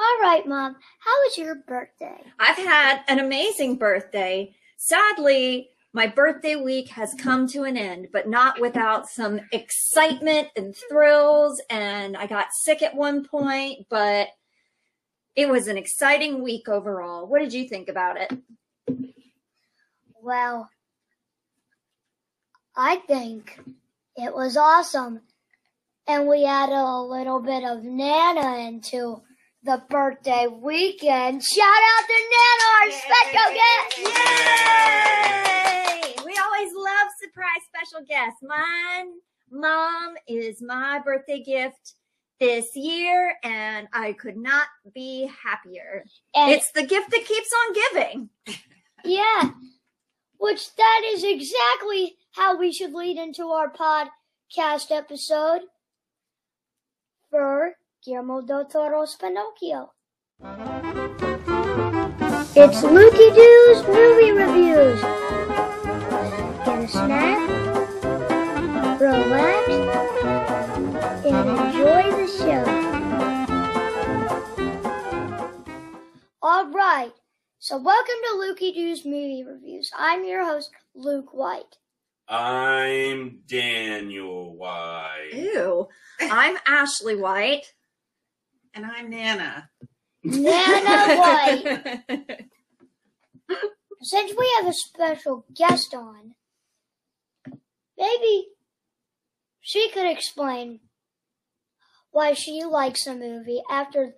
All right, Mom. How was your birthday? I've had an amazing birthday. Sadly, my birthday week has come to an end, but not without some excitement and thrills. And I got sick at one point, but it was an exciting week overall. What did you think about it? Well, I think it was awesome. And we added a little bit of Nana into the birthday weekend. Shout out to Nana, our special guest! Yay! We always love surprise special guests. Mine, mom is my birthday gift this year, and I could not be happier. And It's the gift that keeps on giving. yeah, which that is exactly how we should lead into our podcast episode for Guillermo del Toro's Pinocchio. It's Lukey Doo's movie reviews. Get a snack, relax, and enjoy the show. All right. So welcome to Lukey Doo's movie reviews. I'm your host, Luke White. I'm Daniel White. Ew. I'm Ashley White. And I'm Nana. Nana White. Since we have a special guest on, maybe she could explain why she likes the movie after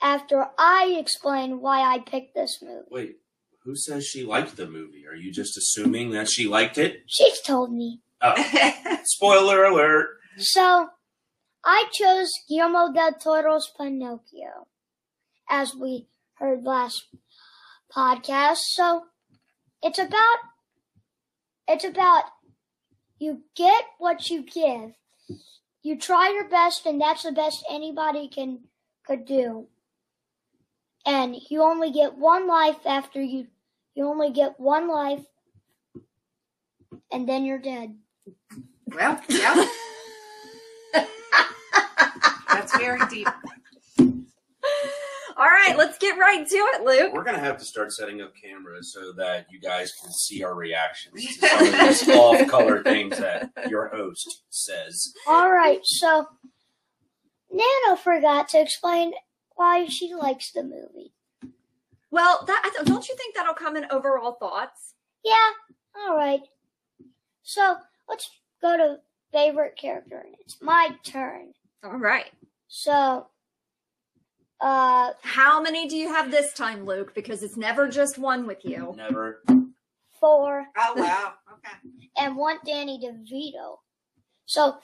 after I explain why I picked this movie. Wait, who says she liked the movie? Are you just assuming that she liked it? She's told me. Oh, spoiler alert. So, I chose Guillermo del Toro's Pinocchio, as we heard last podcast. So, it's about, it's about, you get what you give. You try your best, and that's the best anybody can could do. And you only get one life after you, you only get one life, and then you're dead. well, yeah. That's very deep. All right, let's get right to it, Luke. We're gonna have to start setting up cameras so that you guys can see our reactions to some of these off-color things that your host says. All right, so Nana forgot to explain why she likes the movie. Well, that, don't you think that'll come in overall thoughts? Yeah, all right. So let's go to favorite character, and it's my turn. All right. So, uh, How many do you have this time, Luke? Because it's never just one with you. Never. four, Oh, wow. Okay. and one Danny DeVito. So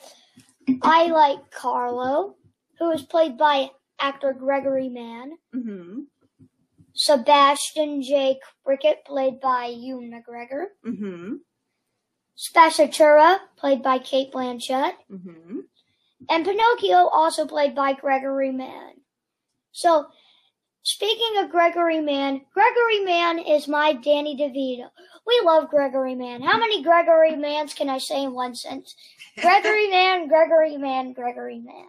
I like Carlo, who is played by actor Gregory Mann. Mm-hmm. Sebastian J. Cricket, played by Ewan McGregor. Mm-hmm. Spazzatura, played by Cate Blanchett. Mm-hmm. And Pinocchio, also played by Gregory Mann. So, speaking of Gregory Mann, Gregory Mann is my Danny DeVito. We love Gregory Mann. How many Gregory Manns can I say in one sentence? Gregory Mann, Gregory Mann, Gregory Mann.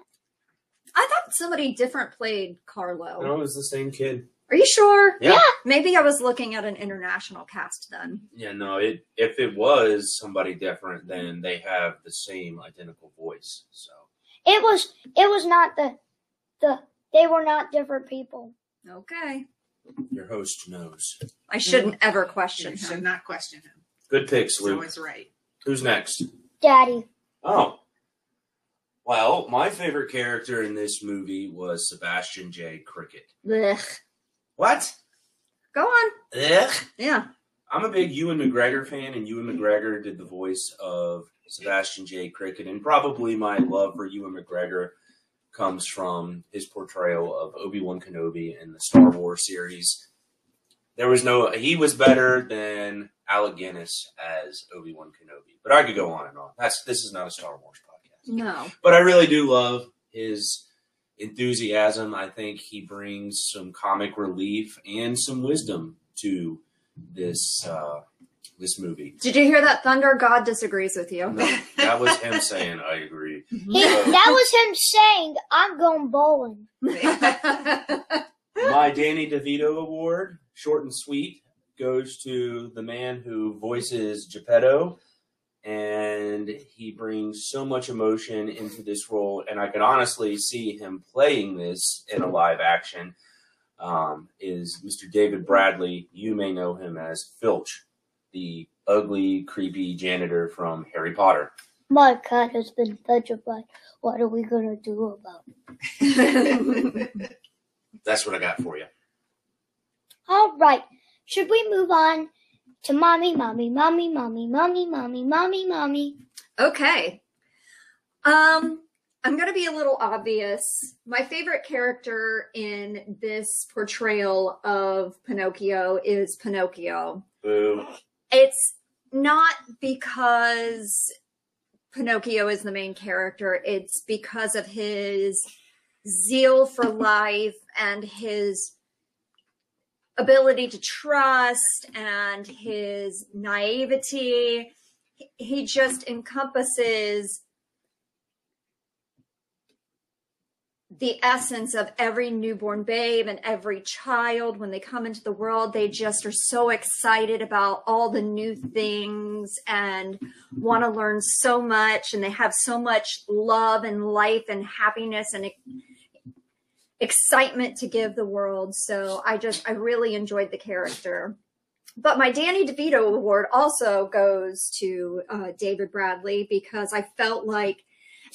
I thought somebody different played Carlo. No, it was the same kid. Are you sure? Yeah. Maybe I was looking at an international cast then. Yeah, no. It if it was somebody different, then they have the same identical voice. So It was, it was not the, the, they were not different people. Okay. your host knows. I shouldn't ever question You should him. not question him. Good picks, He's Luke. always right. Who's next? Daddy. Oh. Well, my favorite character in this movie was Sebastian J. Cricket. Ugh. What? Go on. Ugh. Yeah. I'm a big Ewan McGregor fan, and Ewan McGregor did the voice of Sebastian J. Cricket, and probably my love for Ewan McGregor comes from his portrayal of Obi Wan Kenobi in the Star Wars series. There was no, he was better than Alec Guinness as Obi Wan Kenobi, but I could go on and on. That's this is not a Star Wars podcast, No. but I really do love his enthusiasm. I think he brings some comic relief and some wisdom to this uh, this movie. Did you hear that? Thunder God disagrees with you. No, that was him saying, "I agree." He, that was him saying, I'm going bowling. my Danny DeVito award, short and sweet, goes to the man who voices Geppetto. And he brings so much emotion into this role. And I could honestly see him playing this in a live action. Um, is Mr. David Bradley. You may know him as Filch, the ugly, creepy janitor from Harry Potter. My cat has been petrified. What are we gonna do about it? That's what I got for you. All right. Should we move on to mommy, mommy, mommy, mommy, mommy, mommy, mommy, mommy? Okay. Um, I'm going to be a little obvious. My favorite character in this portrayal of Pinocchio is Pinocchio. Boo. It's not because Pinocchio is the main character, it's because of his zeal for life and his ability to trust and his naivety. He- just encompasses the essence of every newborn babe and every child when they come into the world they just are so excited about all the new things and want to learn so much and they have so much love and life and happiness and excitement to give the world. So i just i really enjoyed the character. But my danny devito award also goes to uh, david bradley because i felt like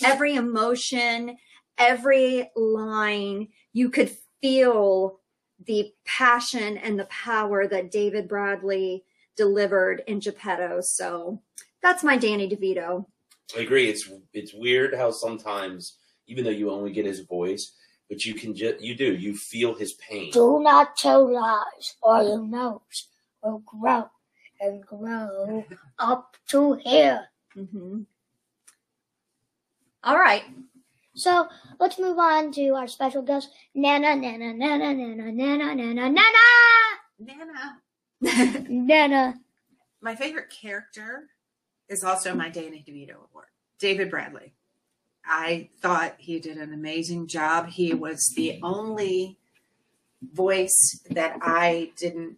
every emotion every line you could feel the passion and the power that David Bradley delivered in Geppetto. So that's my Danny DeVito. I agree. It's it's weird how sometimes, even though you only get his voice, but you can just you do you feel his pain. Do not tell lies, or your nose will grow and grow up to here. Mm-hmm. All right. So let's move on to our special guest, Nana, Nana, Nana, Nana, Nana, Nana, Nana, Nana. Nana. Nana. My favorite character is also my Danny DeVito award, David Bradley. I thought he did an amazing job. He was the only voice that I didn't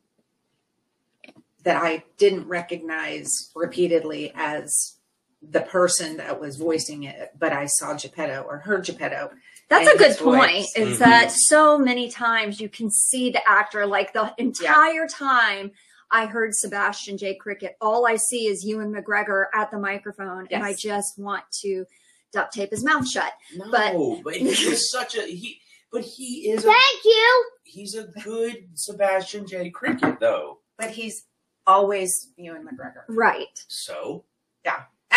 that I didn't recognize repeatedly as the person that was voicing it, but I saw Geppetto or heard Geppetto. That's a good point. voice. Is Mhm. that so many times you can see the actor like the entire time I heard Sebastian J. Cricket, all I see is Ewan McGregor at the microphone, and I just want to duct tape his mouth shut. No, But- but, he is such a he. But he is a Thank you. he's a good Sebastian J. Cricket though. But he's always Ewan McGregor. Right. So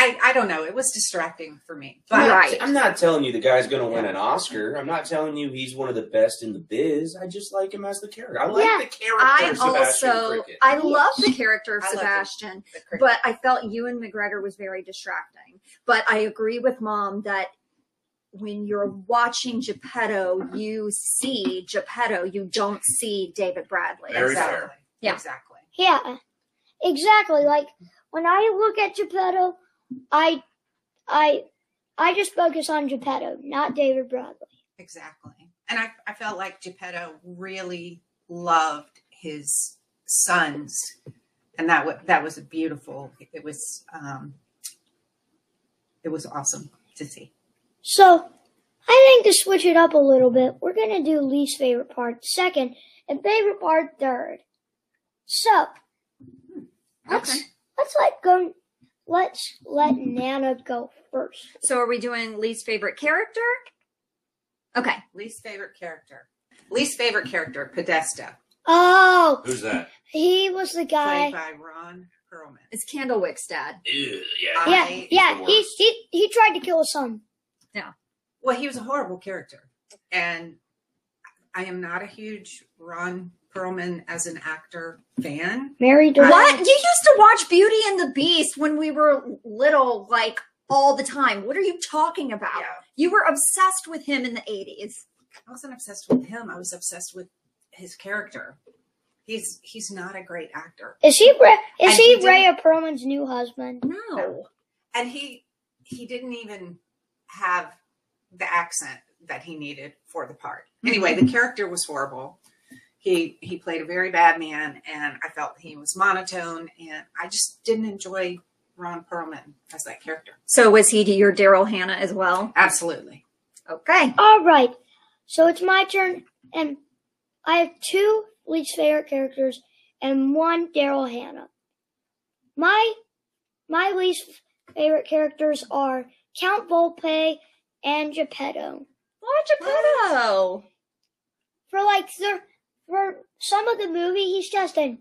I, I don't know. It was distracting for me. But I'm not- Right. I'm not telling you the guy's going to win an Oscar. I'm not telling you he's one of the best in the biz. I just like him as the character. I like Yeah, the character. I Sebastian also Cricket. I love the character of I love him. Sebastian, the cricket- but I felt Ewan McGregor was very distracting. But I agree with mom that when you're watching Geppetto, you see Geppetto, you don't see David Bradley. Very exactly. fair. Yeah. Exactly. Yeah, exactly. Like when I look at Geppetto, I, I, I just focus on Geppetto, not David Bradley. Exactly. And I, I felt like Geppetto really loved his sons. And that was that was a beautiful it was um it was awesome to see. So, I think to switch it up a little bit, we're gonna do least favorite part second and favorite part third. So, let's Okay. let's let go. Let's let Nana go first. So are we doing least favorite character? Okay. Least favorite character. Least favorite character, Podesta, Oh, Who's that? he was the guy. played by Ron Perlman. It's Candlewick's dad. Ew, yeah. I- Yeah, he's yeah. the He he he tried to kill his son. Yeah. Well, he was a horrible character. And I am not a huge Ron Perlman as an actor fan. Mary I- What? You used to watch Beauty and the Beast when we were little, like all the time. What are you talking about? Yeah. You were obsessed with him in the 80s. I wasn't obsessed with him. I was obsessed with his character. He's he's not a great actor. Is she Ray, is And he he Rhea Perlman's new husband? No. and he he didn't even have the accent that he needed for the part. Anyway, the mm-hmm. character was horrible. He he played a very bad man, and I felt he was monotone, and I just didn't enjoy Ron Perlman as that character. So was he your Daryl Hannah as well? Absolutely. Okay. All right. So it's my turn, and I have two least favorite characters and one Daryl Hannah. My my least favorite characters are Count Volpe and Geppetto. Why Geppetto? For like the for some of the movie, he's just an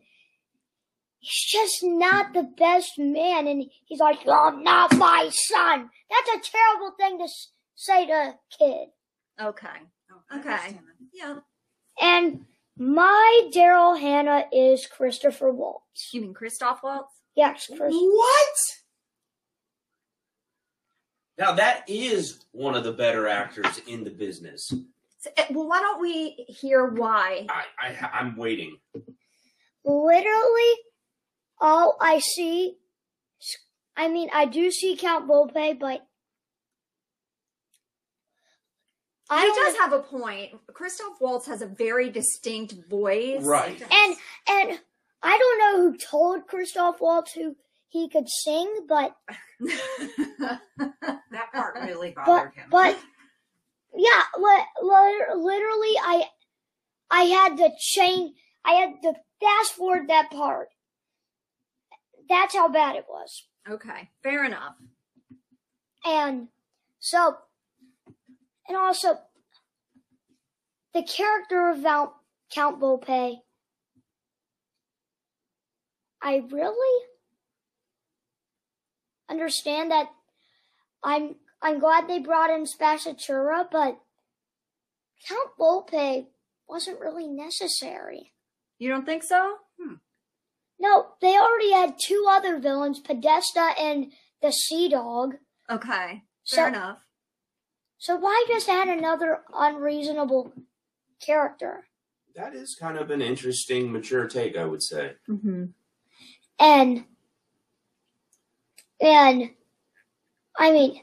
he's just not the best man, and he's like, "You're not my son." That's a terrible thing to say to a kid. Okay. Oh, Okay. Yeah. And my Daryl Hannah is Christopher Waltz. You mean Christoph Waltz? Yes, Chris. What? Now that is one of the better actors in the business. So, eh, well, why don't we hear why? I, I I'm waiting. Literally, all I see, I mean, I do see Count Volpe, but I he don't does have a point. Christoph Waltz has a very distinct voice. Right. And and I don't know who told Christoph Waltz who he could sing, but That part really but bothered him. but yeah, li- li- literally, I I had to change. I had to fast forward that part. That's how bad it was. okay. Fair enough. And so, and also, the character of Val- Count Volpe, I really understand that. I'm I'm glad they brought in Spazzatura, but Count Volpe wasn't really necessary. You don't think so? No, they already had two other villains, Podesta and the Sea Dog. Okay. So, Fair enough. So why just add another unreasonable character? That is kind of an interesting, mature take, I would say. Mm-hmm. And and I mean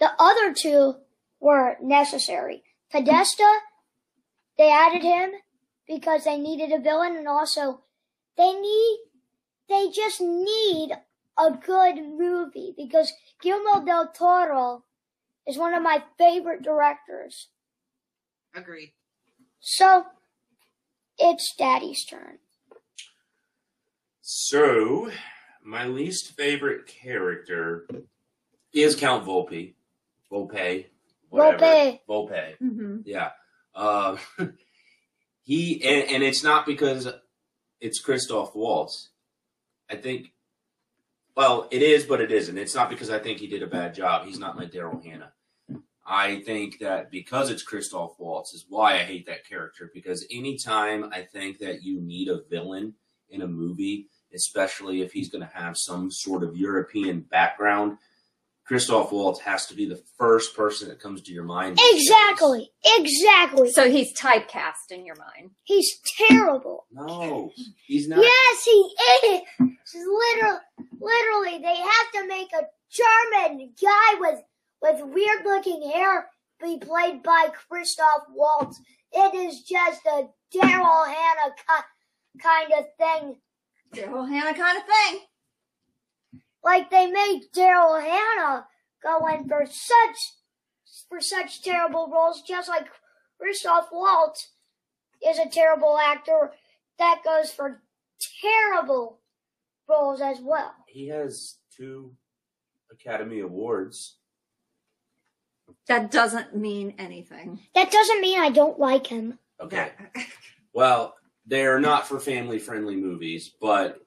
the other two were necessary. Podesta, they added him because they needed a villain and also they need they just need a good movie because Guillermo del Toro is one of my favorite directors. Agreed. So it's Daddy's turn. So, my least favorite character is Count Volpe. Volpe. Whatever. Volpe. Volpe. Mm-hmm. Yeah. Uh, he and, and it's not because it's Christoph Waltz. I think. Well, it is, but it isn't. It's not because I think he did a bad job. He's not my Daryl Hannah. I think that because it's Christoph Waltz is why I hate that character. Because anytime I think that you need a villain in a movie, especially if he's going to have some sort of European background, Christoph Waltz has to be the first person that comes to your mind. Exactly. Exactly. So he's typecast in your mind. He's terrible. No, he's not. Yes, he is. Literally, literally, they have to make a German guy with with weird looking hair be played by Christoph Waltz. It is just a Daryl Hannah ki- kind of thing. Daryl Hannah kind of thing. Like they made Daryl Hannah go in for such for such terrible roles, just like Christoph Waltz is a terrible actor that goes for terrible roles as well. He has two Academy Awards. That doesn't mean anything. That doesn't mean I don't like him. Okay. Well, they are not for family friendly movies, but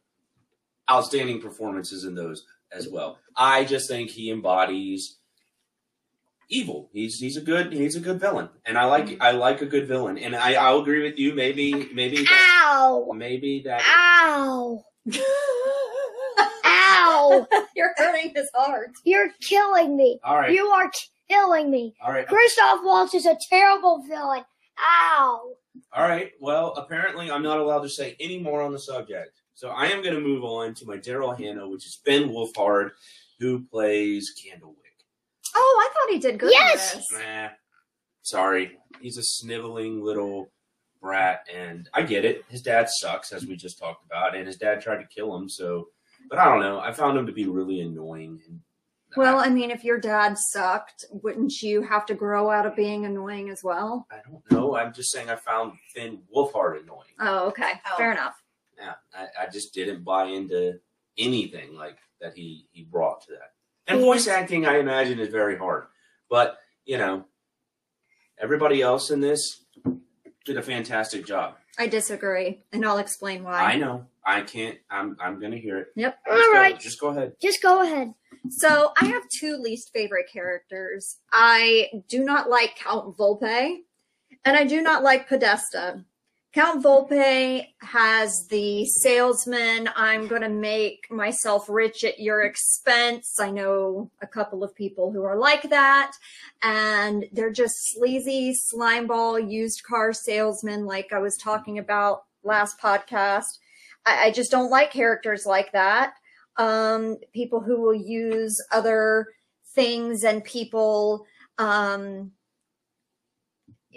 outstanding performances in those as well. I just think he embodies evil. He's he's a good he's a good villain, and I like I like a good villain. And I I'll agree with you. Maybe maybe that, Ow! maybe that Ow! Ow! You're hurting his heart. You're killing me. all right You are killing me. all right Christoph Waltz is a terrible villain. Ow! all right. Well, apparently I'm not allowed to say any more on the subject, so I am going to move on to my Daryl Hannah, which is Ben Wolfhard, who plays Candlewick. Oh, I thought he did good. Yes! Nah, sorry. He's a sniveling little brat and I get it. His dad sucks, as we just talked about, and his dad tried to kill him. So, but I don't know. I found him to be really annoying. And Well, I, I mean, if your dad sucked, wouldn't you have to grow out of being annoying as well? I don't know. I'm just saying I found Finn Wolfhard annoying. Oh, okay. Oh. Fair enough. Yeah, I, I just didn't buy into anything like that he he brought to that. And voice acting, I imagine, is very hard. But you know, everybody else in this did a fantastic job. I disagree, and I'll explain why. I know. I can't. I'm. I'm gonna hear it. Yep. Just All go- right. Just go ahead. Just go ahead. So I have two least favorite characters. I do not like Count Volpe, and I do not like Podesta. Count Volpe has the salesman, I'm going to make myself rich at your expense. I know a couple of people who are like that, and they're just sleazy slimeball used car salesmen, like I was talking about last podcast. I, I just don't like characters like that um, people who will use other things and people um,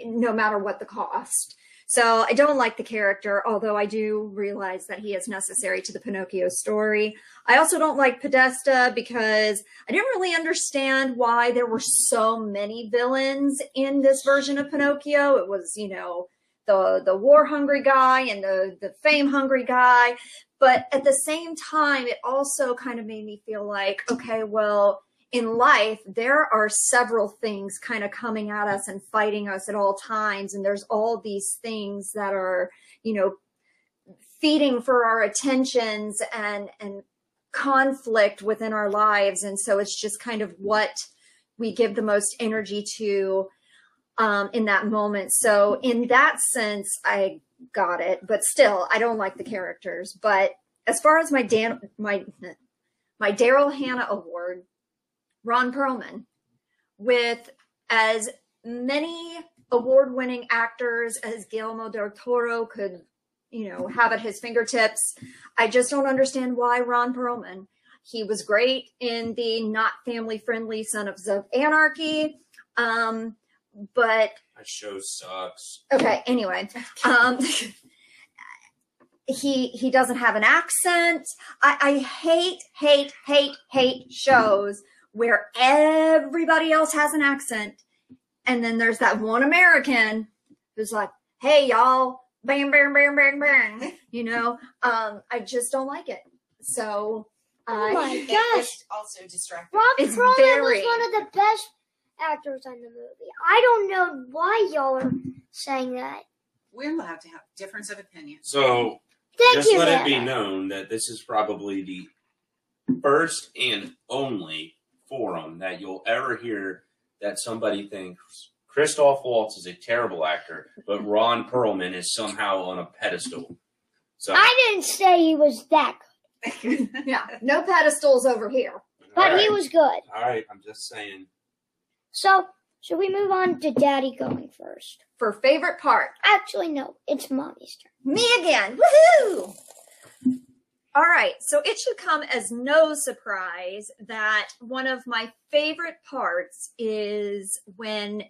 no matter what the cost. So I don't like the character, although I do realize that he is necessary to the Pinocchio story. I also don't like Podesta because I didn't really understand why there were so many villains in this version of Pinocchio. It was, you know, the the war hungry guy and the the fame hungry guy but at the same time it also kind of made me feel like okay well in life there are several things kind of coming at us and fighting us at all times and there's all these things that are you know feeding for our attentions and and conflict within our lives and so it's just kind of what we give the most energy to um, in that moment. So in that sense i got it but still i don't like the characters. But as far as my dan my my daryl hannah award ron perlman with as many award-winning actors as guillermo del toro could you know have at his fingertips i just don't understand why ron perlman he was great in the not family friendly son of anarchy um but That show sucks. okay anyway um he he doesn't have an accent I, I hate hate hate hate shows where everybody else has an accent and then there's that one american who's like hey y'all bang bang bang bang bang you know um i just don't like it so Oh uh, my It gosh. was also distracting. Rob It's Perlman very- was one of the best actors in the movie. I don't know why y'all are saying that. We're allowed to have difference of opinion. So Thank just you, let it be known that this is probably the first and only forum that you'll ever hear that somebody thinks Christoph Waltz is a terrible actor, but Ron Perlman is somehow on a pedestal. So, I didn't say he was that good, yeah no pedestals over here but all he was good. All right, I'm just saying. So, should we move on to Daddy going first? for favorite part Actually, no, it's Mommy's turn. Me again. Woohoo! All right, so it should come as no surprise that one of my favorite parts is when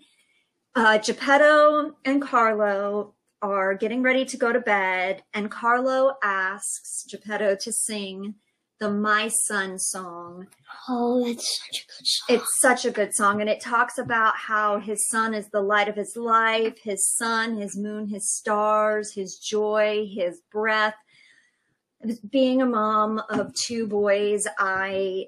uh, Geppetto and Carlo are getting ready to go to bed, and Carlo asks Geppetto to sing the My Son song. Oh, that's such a good song. It's such a good song, and it talks about how his son is the light of his life, his sun, his moon, his stars, his joy, his breath. Being a mom of two boys, I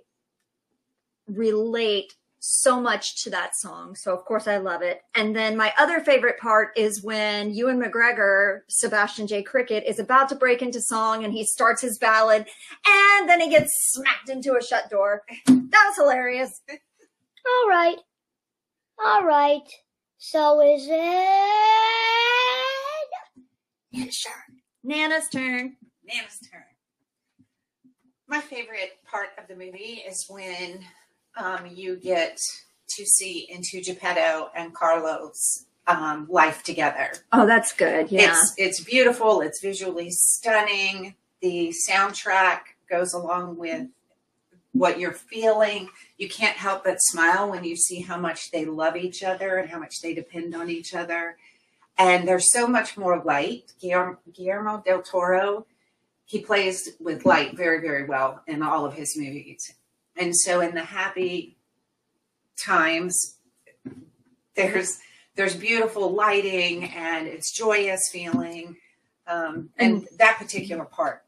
relate so much to that song. So, of course, I love it. And then my other favorite part is when Ewan McGregor, Sebastian J. Cricket, is about to break into song and he starts his ballad and then he gets smacked into a shut door. That was hilarious. All right. All right. So is it Nana's turn? Nana's turn. My favorite part of the movie is when um, you get to see into Geppetto and Carlo's um, life together. Oh, that's good. Yeah. It's it's beautiful. It's visually stunning. The soundtrack goes along with what you're feeling. You can't help but smile when you see how much they love each other and how much they depend on each other. and they're so much more light. Guillermo, Guillermo del Toro, he plays with light very, very well in all of his movies. And so in the happy times, there's there's beautiful lighting and it's joyous feeling. Um, and that particular part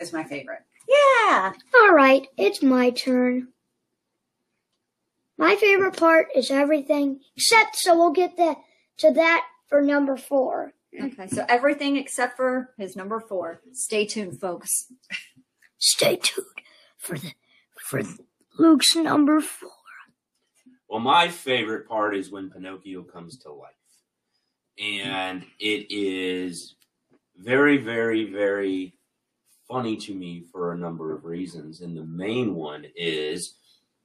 is my favorite. Yeah. All right, it's my turn. My favorite part is everything except, so we'll get the, to that for number four. Okay, so everything except for his number four. Stay tuned, folks. Stay tuned for the for Luke's number four. Well, my favorite part is when Pinocchio comes to life. And it is very, very, very funny to me for a number of reasons. And the main one is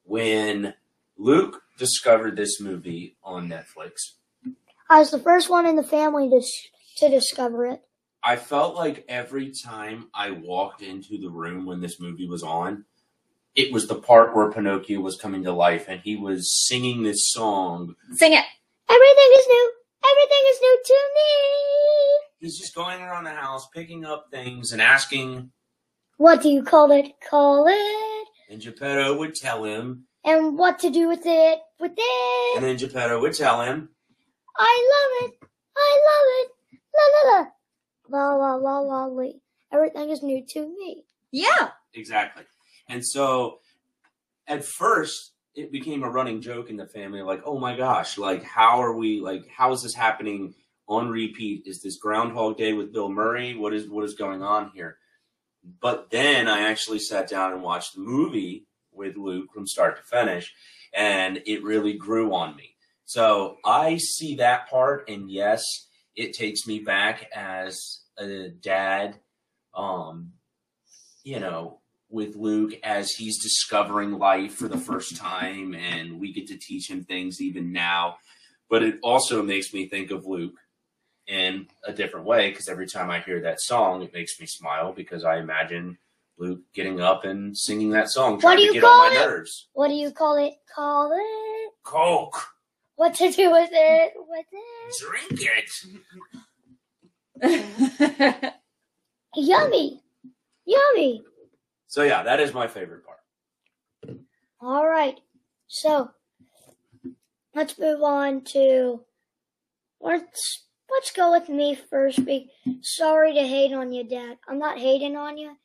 when Luke discovered this movie on Netflix, I was the first one in the family to to discover it. I felt like every time I walked into the room when this movie was on, it was the part where Pinocchio was coming to life and he was singing this song. Sing it. Everything is new. Everything is new to me. He's just going around the house picking up things and asking, What do you call it? Call it. and Geppetto would tell him, And what to do with it? With it. and then Geppetto would tell him, I love it. I love it. La la la. La la la la la. Everything is new to me. Yeah. exactly. And so at first, it became a running joke in the family like, oh my gosh, like, how are we, like, how is this happening on repeat? Is this Groundhog Day with Bill Murray? What is, what is going on here? But then I actually sat down and watched the movie with Luke from start to finish, and it really grew on me. So I see that part, and yes, it takes me back as a dad, um, you know, with Luke as he's discovering life for the first time, and we get to teach him things even now. But it also makes me think of Luke in a different way because every time I hear that song, it makes me smile because I imagine Luke getting up and singing that song, What trying do to you get call on my it? nerves. What do you call it? Call it. Coke, What to do with it? With it. drink it. Yummy. Yummy. So yeah, that is my favorite part. All right. So let's move on to let's let's go with me first. Be sorry to hate on you, Dad. I'm not hating on you.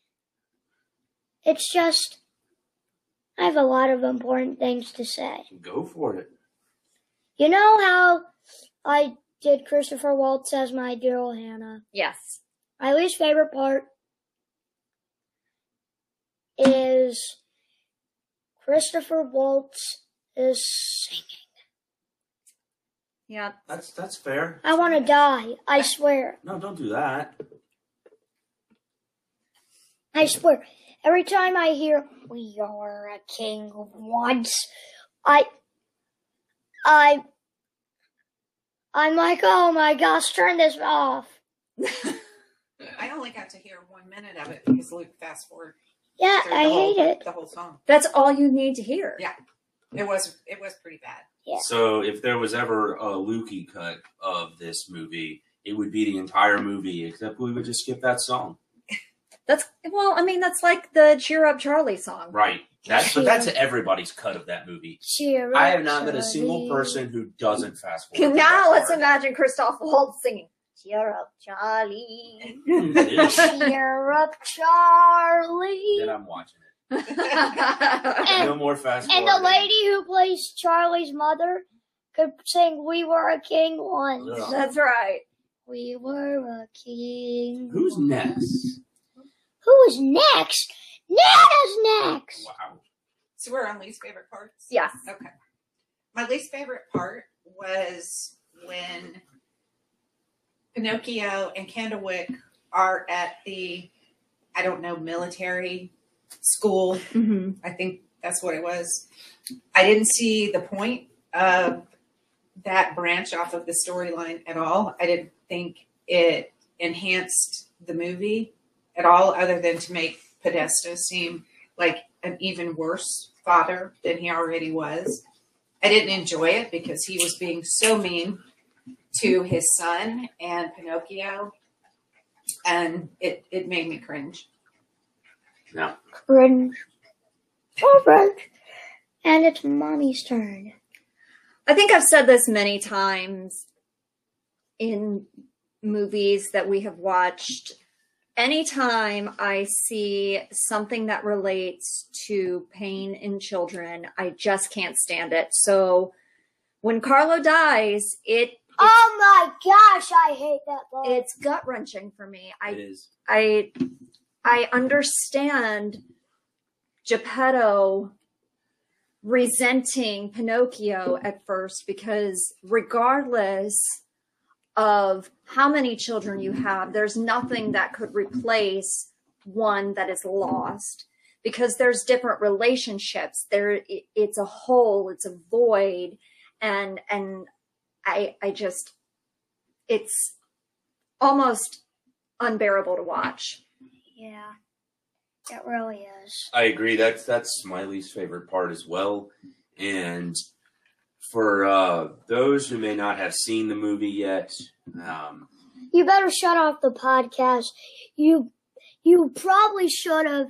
It's just I have a lot of important things to say. Go for it. You know how I did Christopher Waltz as my Daryl Hannah? yes. My least favorite part is Christopher Waltz is singing. Yeah. That's that's fair. I want to die. I swear. No, don't do that. I swear. Every time I hear "We are a king once," I, I, I'm like, oh my gosh, turn this off. I only got to hear one minute of it because Luke fast forward Yeah, through I whole, hate it. The whole song. That's all you need to hear. Yeah. It was it was pretty bad. Yeah. So if there was ever a Lukey cut of this movie, it would be the entire movie, except we would just skip that song. That's well, I mean, that's like the Cheer Up Charlie song. Right. That's but that's everybody's cut of that movie. Cheer up. I have not met a single person who doesn't fast forward. Now let's part. imagine Christoph Waltz singing Cheer Up Charlie. Cheer up, Charlie. Then I'm watching it. And- no more fast And the lady who plays Charlie's mother could sing "We Were a King" once. Ugh. That's right. We were a king. Who's next? Who is next? Nana's next. Wow. So we're on least favorite parts? Yes. Okay. My least favorite part was when Pinocchio and Candlewick are at the, I don't know, military school. Mm-hmm. I think that's what it was. I didn't see the point of that branch off of the storyline at all. I didn't think it enhanced the movie at all, other than to make Podesta seem like an even worse father than he already was. I didn't enjoy it because he was being so mean to his son and Pinocchio, and it it made me cringe. No. Cringe. All right. And it's mommy's turn. I think I've said this many times in movies that we have watched. Anytime I see something that relates to pain in children, I just can't stand it. So when Carlo dies, it Oh my gosh, I hate that book. it's gut wrenching for me. I is. I I understand Geppetto resenting Pinocchio at first because regardless of how many children you have, there's nothing that could replace one that is lost because there's different relationships. There it- it's a hole, it's a void and and I I just it's almost unbearable to watch. yeah. It really is. I agree. That's that's Smiley's favorite part as well. And for uh, those who may not have seen the movie yet, um, You better shut off the podcast. You you probably should have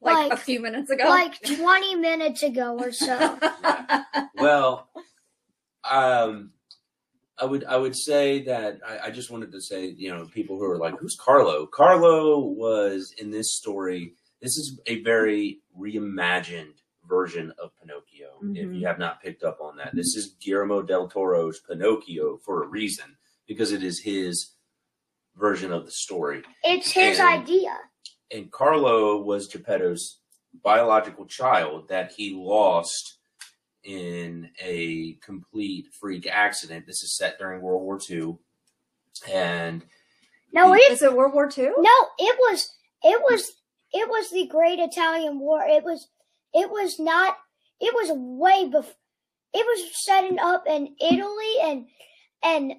Like, Like- a few minutes ago. like 20 minutes ago or so. well, um, I would I would say that I, I just wanted to say you know people who are like who's Carlo? Carlo was in this story. This is a very reimagined version of Pinocchio. If Mhm. you have not picked up on that, this is Guillermo del Toro's Pinocchio for a reason because it is his version of the story. It's his And- idea. and Carlo was Geppetto's biological child that he lost in a complete freak accident. This is set during World War II, and No, it Is it World War II? no, it was it was it was the Great Italian War. It was it was not it was way before it was setting up in Italy and and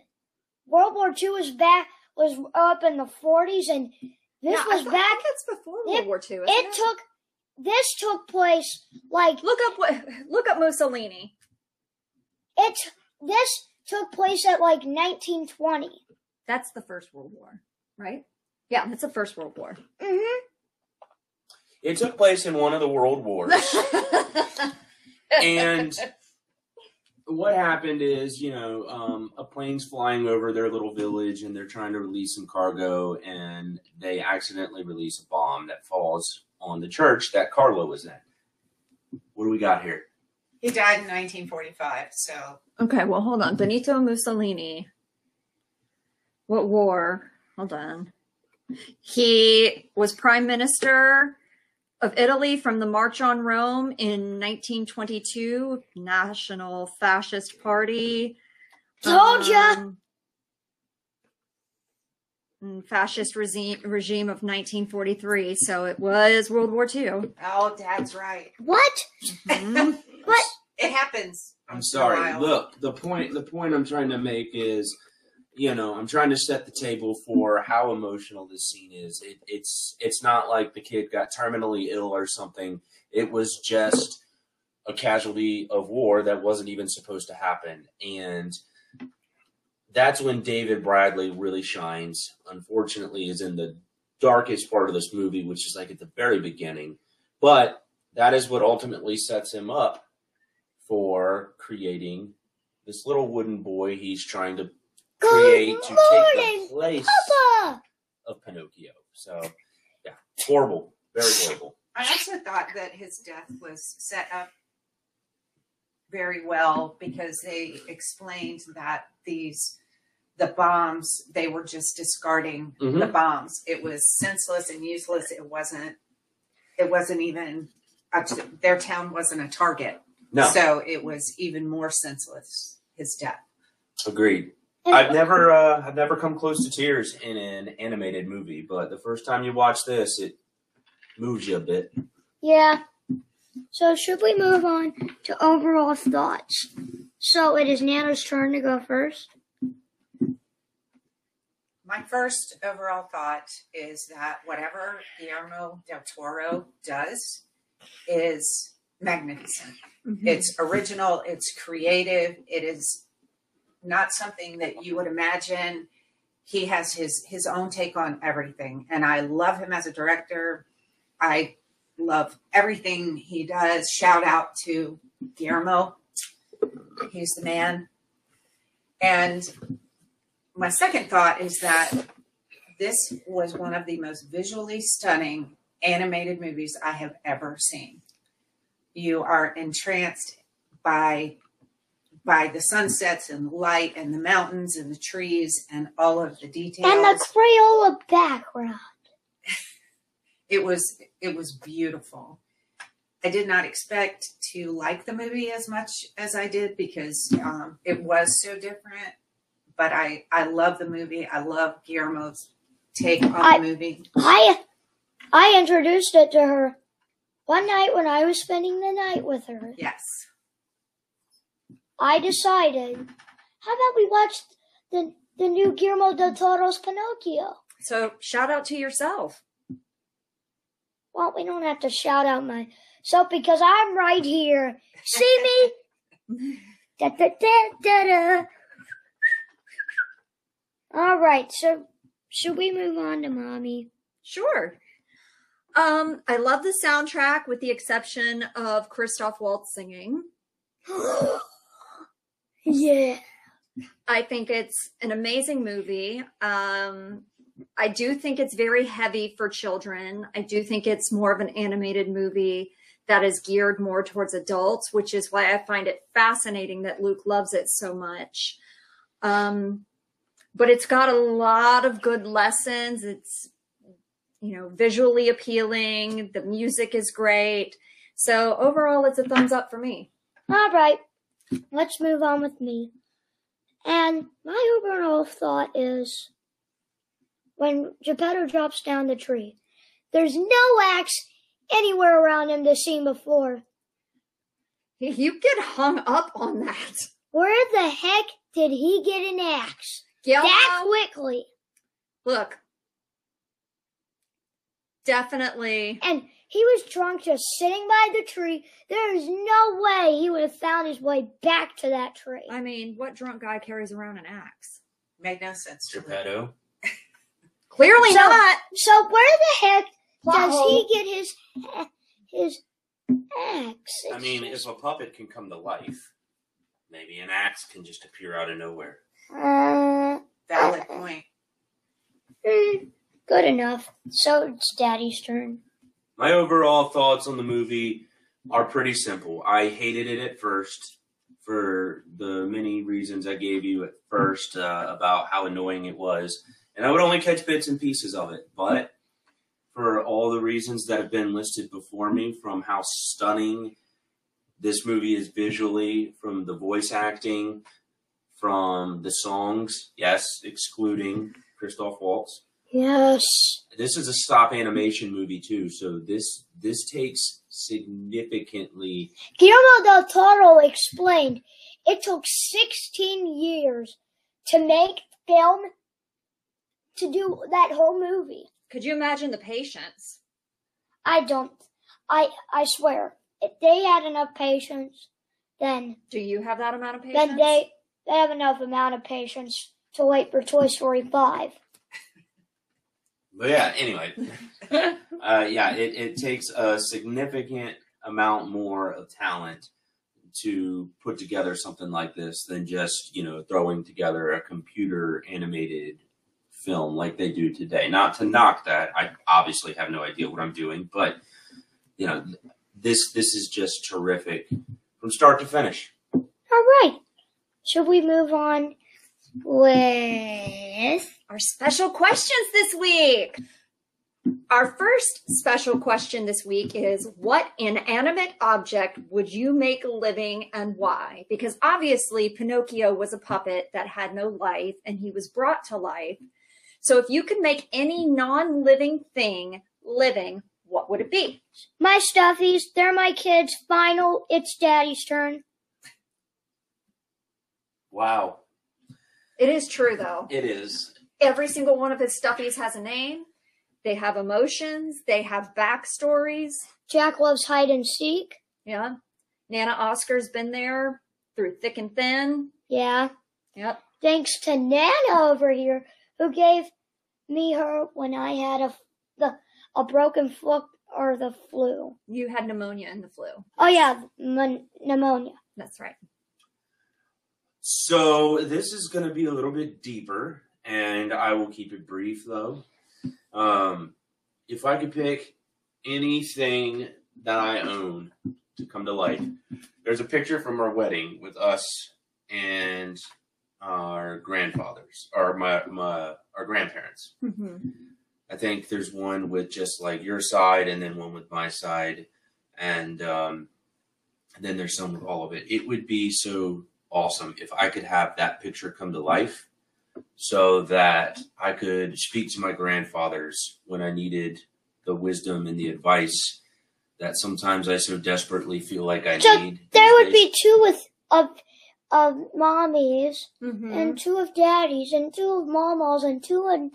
World War II was back was up in the 40s and this was thought- back think it's before World it- War II. isn't it took this took place like Look up what. Look up Mussolini. it this took place at like 1920 That's the First World War, right? Yeah, that's the First World War. hmm it took place in one of the world wars. and what happened is, you know, um, a plane's flying over their little village and they're trying to release some cargo, and they accidentally release a bomb that falls on the church that Carlo was in. What do we got here? He died in 1945, so okay, well, hold on. Benito Mussolini. What war? Hold on. He was prime minister of Italy from the March on Rome in 1922, National Fascist Party. Told ya. Um, mm, Fascist regime, regime of 1943. So it was World War II. oh, Dad's right. what Mhm. what It happens. I'm once in a sorry. Look, the point the point I'm trying to make is, you know, I'm trying to set the table for how emotional this scene is. It, it's it's not like the kid got terminally ill or something. It was just a casualty of war that wasn't even supposed to happen, and that's when David Bradley really shines. Unfortunately, is in the darkest part of this movie, which is like at the very beginning, but that is what ultimately sets him up for creating this little wooden boy he's trying to create Good to take the place Papa. of Pinocchio. So, yeah, horrible, very horrible. I also thought that his death was set up very well because they explained that these the bombs they were just discarding Mhm. the bombs. It was senseless and useless. It wasn't. It wasn't even. A t- their town wasn't a target, No, so it was even more senseless. His death. agreed. And- I've never, uh, I've never come close to tears in an animated movie, but the first time you watch this, it moves you a bit. Yeah. So should we move on to overall thoughts? So it is Nana's turn to go first. My first overall thought is that whatever Guillermo del Toro does is magnificent. Mhm. It's original, it's creative, it is not something that you would imagine. He has his his own take on everything, and I love him as a director. I love everything he does. Shout out to Guillermo. He's the man. And my second thought is that this was one of the most visually stunning animated movies I have ever seen. You are entranced by by the sunsets and the light and the mountains and the trees and all of the details. And the Crayola background. it was it was beautiful. I did not expect to like the movie as much as I did because um, it was so different. But I I love the movie. I love Guillermo's take on I- the movie. I I introduced it to her one night when I was spending the night with her. Yes. I decided, how about we watch the the new Guillermo del Toro's Pinocchio? So shout out to yourself. Well, we don't have to shout out myself because I'm right here. See me? da, da, da, da, da. All right, so should we move on to mommy? Sure. Um, I love the soundtrack with the exception of Christoph Waltz singing. yeah. I think it's an amazing movie. Um, I do think it's very heavy for children. I do think it's more of an animated movie that is geared more towards adults, which is why I find it fascinating that Luke loves it so much. Um, but it's got a lot of good lessons. It's, you know, visually appealing. The music is great. So overall, it's a thumbs up for me. All right, let's move on with me. And my overall thought is when Geppetto drops down the tree, there's no axe anywhere around him to see before. You get hung up on that. Where the heck did he get an axe? Yeah. That quickly. Look, definitely. And he was drunk just sitting by the tree. There is no way he would have found his way back to that tree. I mean, what drunk guy carries around an axe? Made no sense to me. Geppetto. Clearly So- not. So where the heck Plot does hole. he get his his axe? I mean, if a puppet can come to life, maybe an axe can just appear out of nowhere. Uh, Valid point. mm, good enough. So it's Daddy's turn. My overall thoughts on the movie are pretty simple. I hated it at first for the many reasons I gave you at first uh, about how annoying it was, and I would only catch bits and pieces of it. But for all the reasons that have been listed before me, from how stunning this movie is visually, from the voice acting, from the songs, yes, excluding Christoph Waltz Yes. this is a stop animation movie too, so this this takes significantly Guillermo del Toro explained it took 16 years to make film to do that whole movie. Could you imagine the patience? I don't. I I swear, if they had enough patience, then Do you have that amount of patience? then they they have enough amount of patience to wait for Toy Story five. But yeah, anyway, uh, yeah, it, it takes a significant amount more of talent to put together something like this than just you know throwing together a computer animated film like they do today. Not to knock that, I obviously have no idea what I'm doing, but you know this this is just terrific from start to finish. All right, should we move on with? Our special questions this week. Our first special question this week is What inanimate object would you make living and why? Because obviously, Pinocchio was a puppet that had no life and he was brought to life. So, if you could make any non living thing living, what would it be? My stuffies, they're my kids. Final, it's Daddy's turn. Wow, It is true, though. it is. Every single one of his stuffies has a name, they have emotions, they have backstories. Jack loves hide and seek. Yeah. Nana Oscar's been there through thick and thin. Yeah. Yep. Thanks to Nana over here, who gave me her when I had a the a broken foot or the flu. You had pneumonia and the flu. Oh yeah, mon- pneumonia. That's right. So this is going to be a little bit deeper, and I will keep it brief though. Um, if I could pick anything that I own to come to life, there's a picture from our wedding with us and our grandfathers, or my, my our grandparents. hmm I think there's one with just like your side, and then one with my side, and um, and then there's some with all of it. It would be so awesome if I could have that picture come to life, so that I could speak to my grandfathers when I needed the wisdom and the advice that sometimes I so desperately feel like I So need. There would days. be two with of of mommies hmm and two of daddies and two of mamas and two of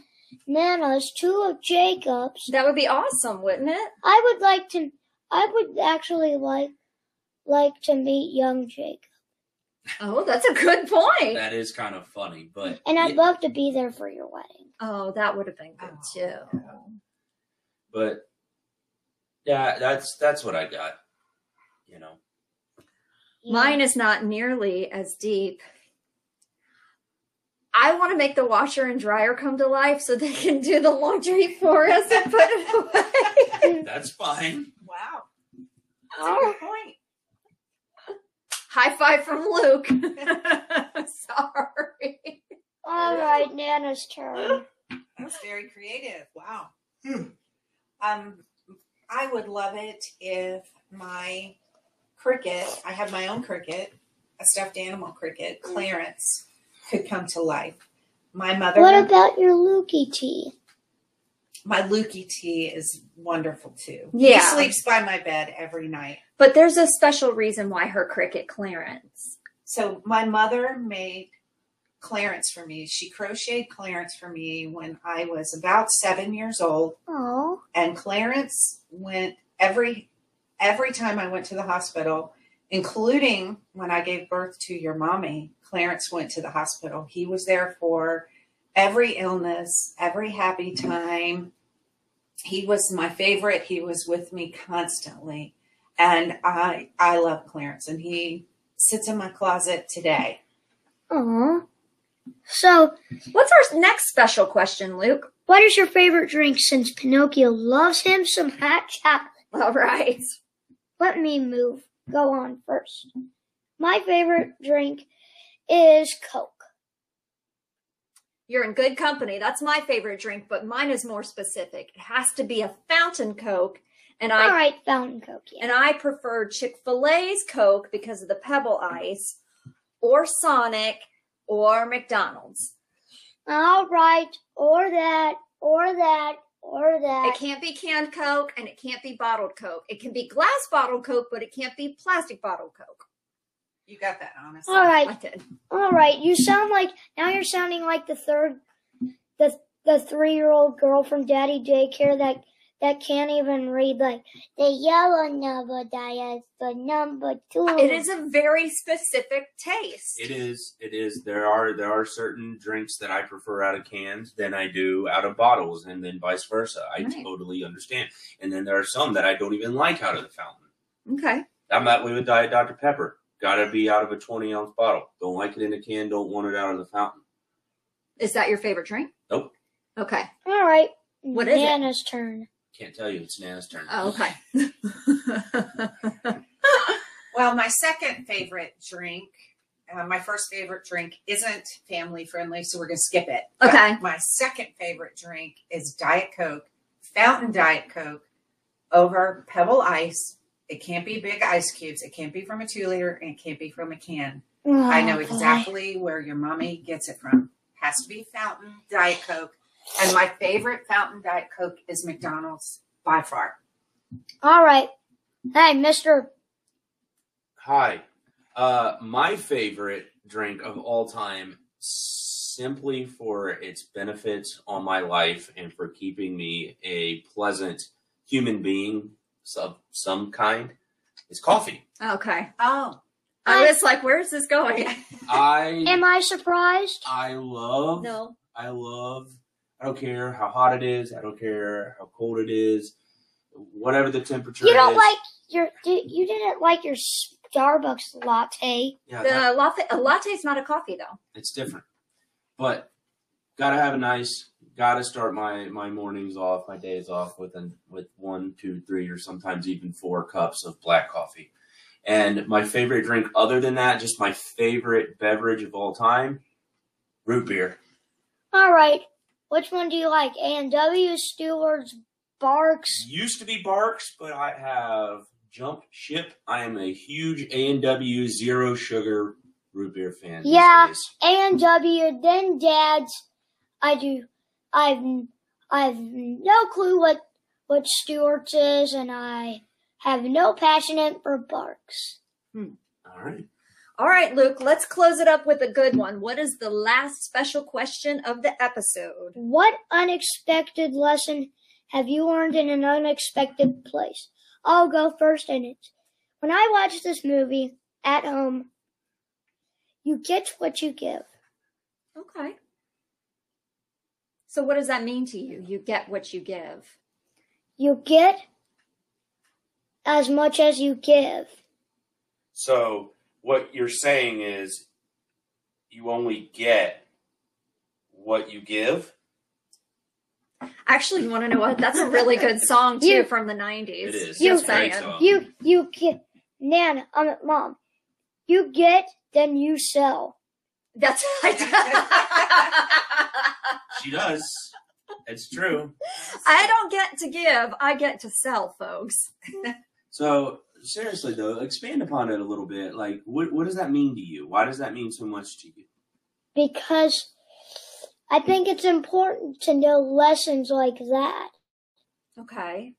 nanas, two of Jacobs. That would be awesome, wouldn't it? I would like to. I would actually like like to meet young Jacob, Oh, that's a good point. That is kind of funny, but and I'd yeah, love to be there for your wedding. Oh, that would have been good Oh, too. but yeah, that's that's what I got. You know. Yeah. Mine is not nearly as deep. I want to make the washer and dryer come to life so they can do the laundry for us and put it away. That's fine. Wow. That's a Oh. good point. High five from Luke. Sorry. All right, Nana's turn. That was very creative. Wow. Um, I would love it if my cricket, I have my own cricket, a stuffed animal cricket, Clarence, could come to life. My mother, What about your Lukey tea? My Lukey tea is wonderful too. Yeah. He sleeps by my bed every night. But there's a special reason why her cricket Clarence. So my mother made Clarence for me. She crocheted Clarence for me when I was about seven years old. Oh, and Clarence went every every time I went to the hospital, including when I gave birth to your mommy. Clarence went to the hospital. He was there for every illness, every happy time. He was my favorite. He was with me constantly, and I I love Clarence, and he sits in my closet today. oh. So, What's our next special question, Luke? what is your favorite drink? Since Pinocchio loves him some hot chocolate. All right. Let me move. Go on first. My favorite drink is Coke. You're in good company. That's my favorite drink, but mine is more specific. It has to be a fountain Coke, and I All right, fountain Coke. Yeah. and I prefer Chick Fil A's Coke because of the Pebble Ice, or Sonic, or McDonald's. All right, or that, or that, or that. It can't be canned Coke and it can't be bottled Coke. It can be glass bottled Coke, but it can't be plastic bottled Coke. You got that, honestly. All right, I did. all right. You sound like now you're sounding like the third, the the three year old girl from Daddy Daycare that that can't even read like the yellow number that is the number two. It is a very specific taste. It is. It is. There are there are certain drinks that I prefer out of cans than I do out of bottles, and then vice versa. I Right. totally understand. And then there are some that I don't even like out of the fountain. Okay. I'm that way with Diet Dr Pepper. Got to be out of a 20 ounce bottle. Don't like it in a can. Don't want it out of the fountain. Is that your favorite drink? Nope. Okay. all right. What is it? Nana's turn. Can't tell you. It's Nana's turn. Oh, okay. Well, my second favorite drink, uh, my first favorite drink isn't family friendly, so we're going to skip it. But Okay. my second favorite drink is Diet Coke, Fountain Diet Coke over Pebble Ice. It can't be big ice cubes. It can't be from a two liter, and it can't be from a can. I know Oh, boy. exactly where your mommy gets it from. Has to be Fountain Diet Coke. And my favorite Fountain Diet Coke is McDonald's by far. All right. Hey, Mister. Hi. Uh, my favorite drink of all time, simply for its benefits on my life and for keeping me a pleasant human being of some kind, is coffee. okay. Oh, I was like, where's this going? I Am I surprised? I love No. I love. I don't care how hot it is. I don't care how cold it is. Whatever the temperature You don't is. like your you didn't like your Starbucks latte. yeah, that- The latte, a latte is not a coffee, though. it's different. But gotta have a nice. Gotta start my my mornings off, my days off with an with one, two, three, or sometimes even four cups of black coffee. And my favorite drink, other than that, just my favorite beverage of all time, root beer. All right. Which one do you like? A and W, Stewart's, Barq's. Used to be Barq's, but I have jumped ship. I am a huge A and W zero sugar root beer fan. Yeah. A and W, then Dad's. I do. I've I've no clue what what Stewart's is, and I have no passion for Barq's. Hmm. All right. All right, Luke, let's close it up with a good one. What is the last special question of the episode? What unexpected lesson have you learned in an unexpected place? I'll go first, in it. when I watch this movie at home. You get what you give. Okay. So, what does that mean to you? You get what you give. You get as much as you give. So what you're saying is you only get what you give. Actually, you want to know what? That's a really good song too You- from the '90s. It is. You- It's a great song. You you get Nana, um, mom. You get, then you sell. That's She does. It's true. I don't get to give. I get to sell, folks. So seriously though, expand upon it a little bit. Like what what does that mean to you? Why does that mean so much to you? because I think it's important to know lessons like that. Okay.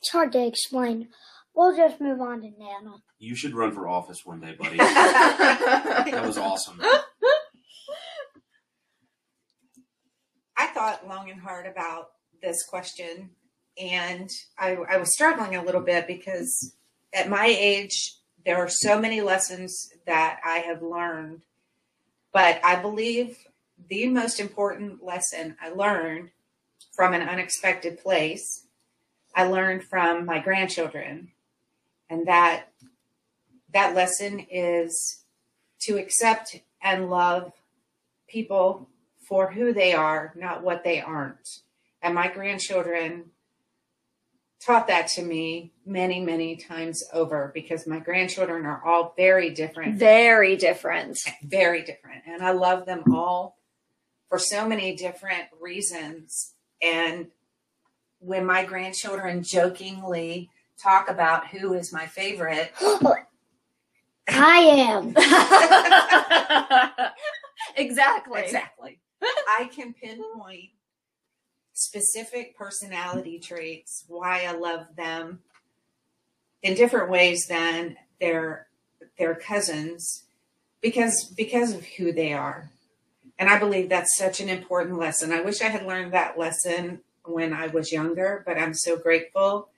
It's hard to explain. We'll just move on to Nana. You should run for office one day, buddy. that that was awesome. I thought long and hard about this question, and I, I was struggling a little bit because at my age, there are so many lessons that I have learned. But I believe the most important lesson I learned from an unexpected place, I learned from my grandchildren. And that that lesson is to accept and love people for who they are, not what they aren't. And my grandchildren taught that to me many, many times over because my grandchildren are all very different, Very different. very different. And I love them all for so many different reasons. And when my grandchildren jokingly talk about who is my favorite, I am. exactly. Exactly. I can pinpoint specific personality traits why I love them in different ways than their their cousins because because of who they are. And I believe that's such an important lesson. I wish I had learned that lesson when I was younger, but I'm so grateful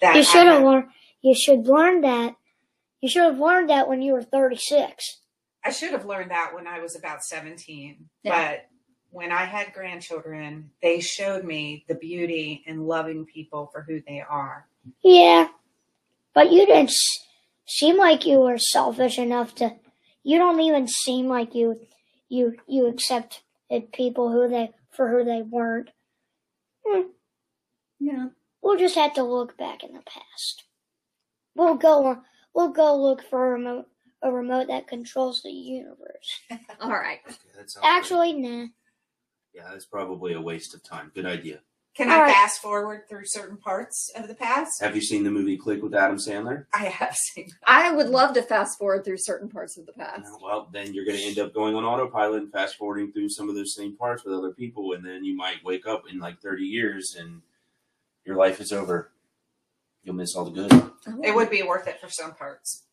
that You should have learned. You should learn that. You should have learned that when you were 36. I should have learned that when I was about 17. Yeah. But when I had grandchildren, they showed me the beauty in loving people for who they are. Yeah, but you didn't s- seem like you were selfish enough to. You don't even seem like you you you accepted people who they for who they weren't. Hmm, Yeah. We'll just have to look back in the past. We'll go. We'll go look for a remote a remote that controls the universe. All right. Okay, that sounds great. Actually, nah. Yeah, that's probably a waste of time. Good idea. Can All I right. fast forward through certain parts of the past? Have you seen the movie Click with Adam Sandler? I have seen. I would love to fast forward through certain parts of the past. Well, then you're going to end up going on autopilot and fast forwarding through some of those same parts with other people, and then you might wake up in like 30 years and your life is over. You'll miss all the good. Oh. It would be worth it for some parts.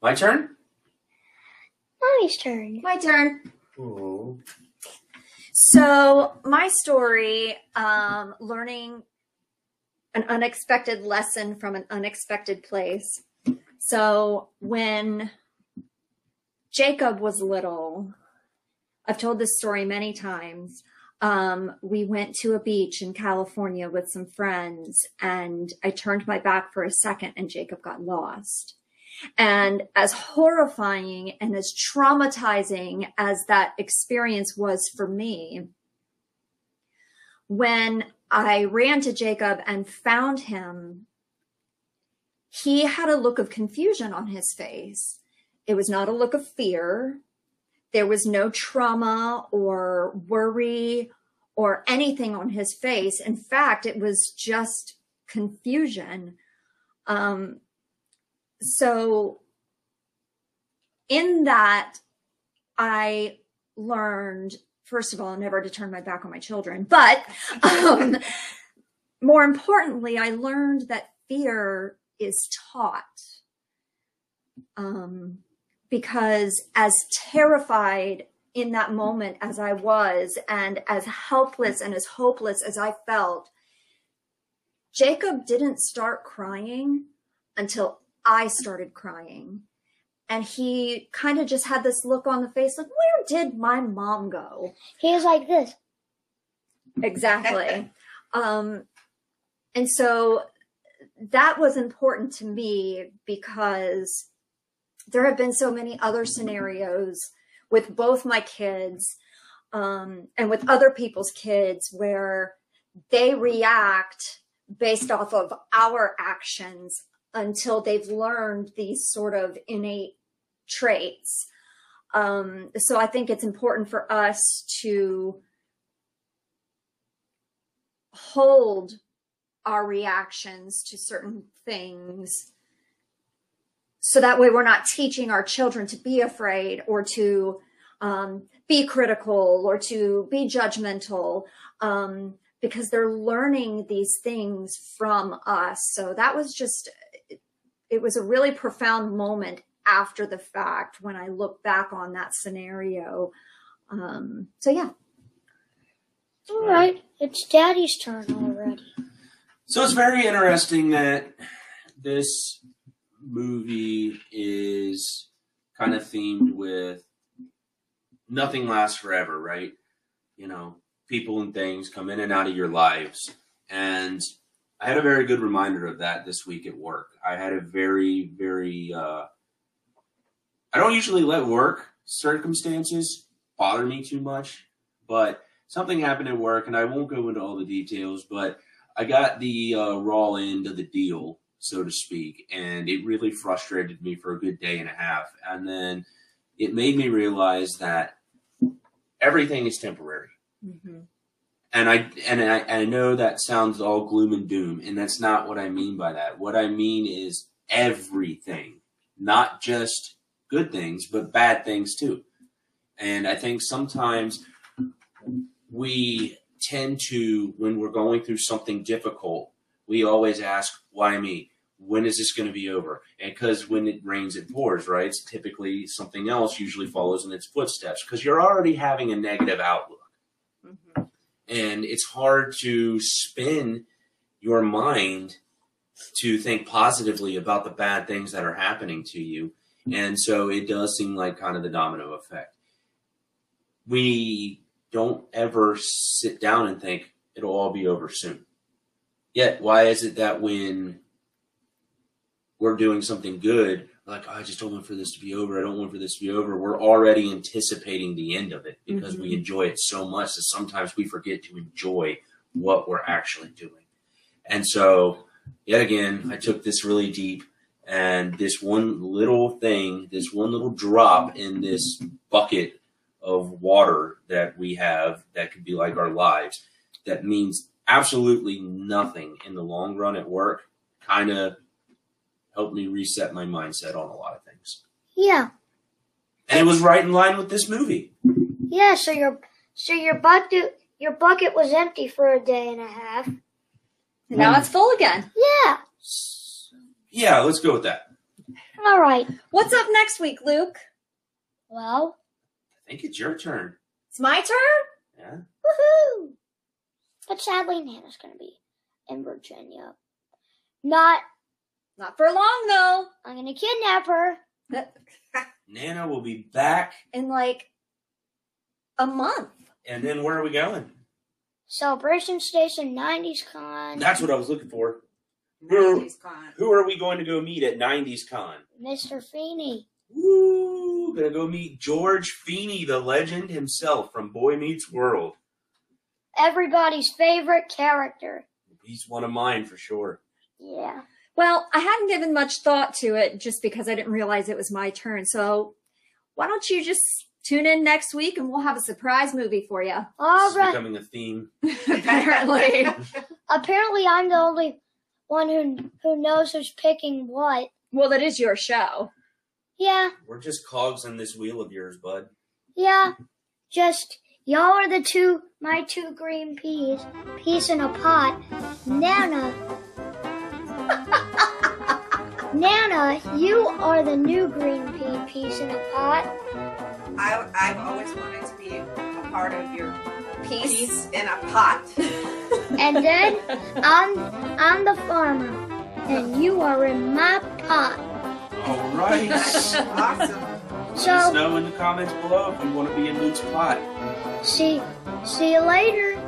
My turn. Mommy's turn. My turn. Oh. So my story, um, learning an unexpected lesson from an unexpected place. So when Jacob was little, I've told this story many times. Um, we went to a beach in California with some friends, and I turned my back for a second, and Jacob got lost. And as horrifying and as traumatizing as that experience was for me, when I ran to Jacob and found him, he had a look of confusion on his face. It was not a look of fear. There was no trauma or worry or anything on his face. In fact, it was just confusion. Um, so, in that, I learned, first of all, never to turn my back on my children. But um, more importantly, I learned that fear is taught. Um, because as terrified in that moment as I was, and as helpless and as hopeless as I felt, Jacob didn't start crying until I started crying. And he kind of just had this look on the face like, where did my mom go? He was like this. Exactly. um, and so that was important to me because there have been so many other scenarios with both my kids um, and with other people's kids where they react based off of our actions until they've learned these sort of innate traits. Um, so I think it's important for us to hold our reactions to certain things so that way we're not teaching our children to be afraid or to um, be critical or to be judgmental um, because they're learning these things from us so that was just it was a really profound moment after the fact when i look back on that scenario um, so yeah All right, it's Daddy's turn already. So it's very interesting that this movie is kind of themed with nothing lasts forever, right? You know, people and things come in and out of your lives. And I had a very good reminder of that this week at work. I had a very, very, uh, I don't usually let work circumstances bother me too much, but something happened at work, and I won't go into all the details, but I got the uh, raw end of the deal, so to speak, and it really frustrated me for a good day and a half. And then it made me realize that everything is temporary. And I and I, I know that sounds all gloom and doom, and that's not what I mean by that. What I mean is everything, not just good things, but bad things too. And I think sometimes we tend to, when we're going through something difficult, we always ask, why me? When is this going to be over? And because when it rains, it pours, right? It's typically something else usually follows in its footsteps because you're already having a negative outlook. Mm-hmm. And it's hard to spin your mind to think positively about the bad things that are happening to you. Mm-hmm. And so it does seem like kind of the domino effect. We don't ever sit down and think it'll all be over soon. Yet, why is it that when we're doing something good, like, I just don't want for this to be over, I don't want for this to be over, we're already anticipating the end of it because we mm-hmm. enjoy it so much that sometimes we forget to enjoy what we're actually doing. And so, yet again, I took this really deep, and this one little thing, this one little drop in this bucket of water that we have that could be like our lives that means absolutely nothing in the long run at work kind of helped me reset my mindset on a lot of things Yeah, and it was right in line with this movie yeah. So your so your bucket your bucket was empty for a day and a half. now it's full again Yeah. yeah let's go with that All right. what's up next week luke Well, i think it's your turn it's my turn yeah woohoo! But sadly, Nana's going to be in Virginia. Not Not for long though. I'm gonna kidnap her. Nana will be back, In like a month. and then where are we going? Celebration Station 90s Con. That's what I was looking for. Who- He's. Who are we going to go meet at 90s Con? Mr. Feeny. Woo! Gonna go meet George Feeny, the legend himself from Boy Meets World. Everybody's favorite character. He's one of mine for sure. Yeah. Well, I hadn't given much thought to it just because I didn't realize it was my turn. So why don't you just tune in next week and we'll have a surprise movie for you. All It's right. becoming a theme. Apparently. Apparently, I'm the only one who who knows who's picking what. well, that is your show. Yeah. We're just cogs in this wheel of yours, bud. Yeah. Just y'all are the two my two green peas. Peas in a pot. Nana. Nana, you are the new green pea piece in a pot. I, I've always wanted to be a part of your Peace. piece in a pot. And then I'm I'm the farmer. And you are in my pot. All right. awesome. Let us know in the comments below if you want to be in Luke's pot. see see you later.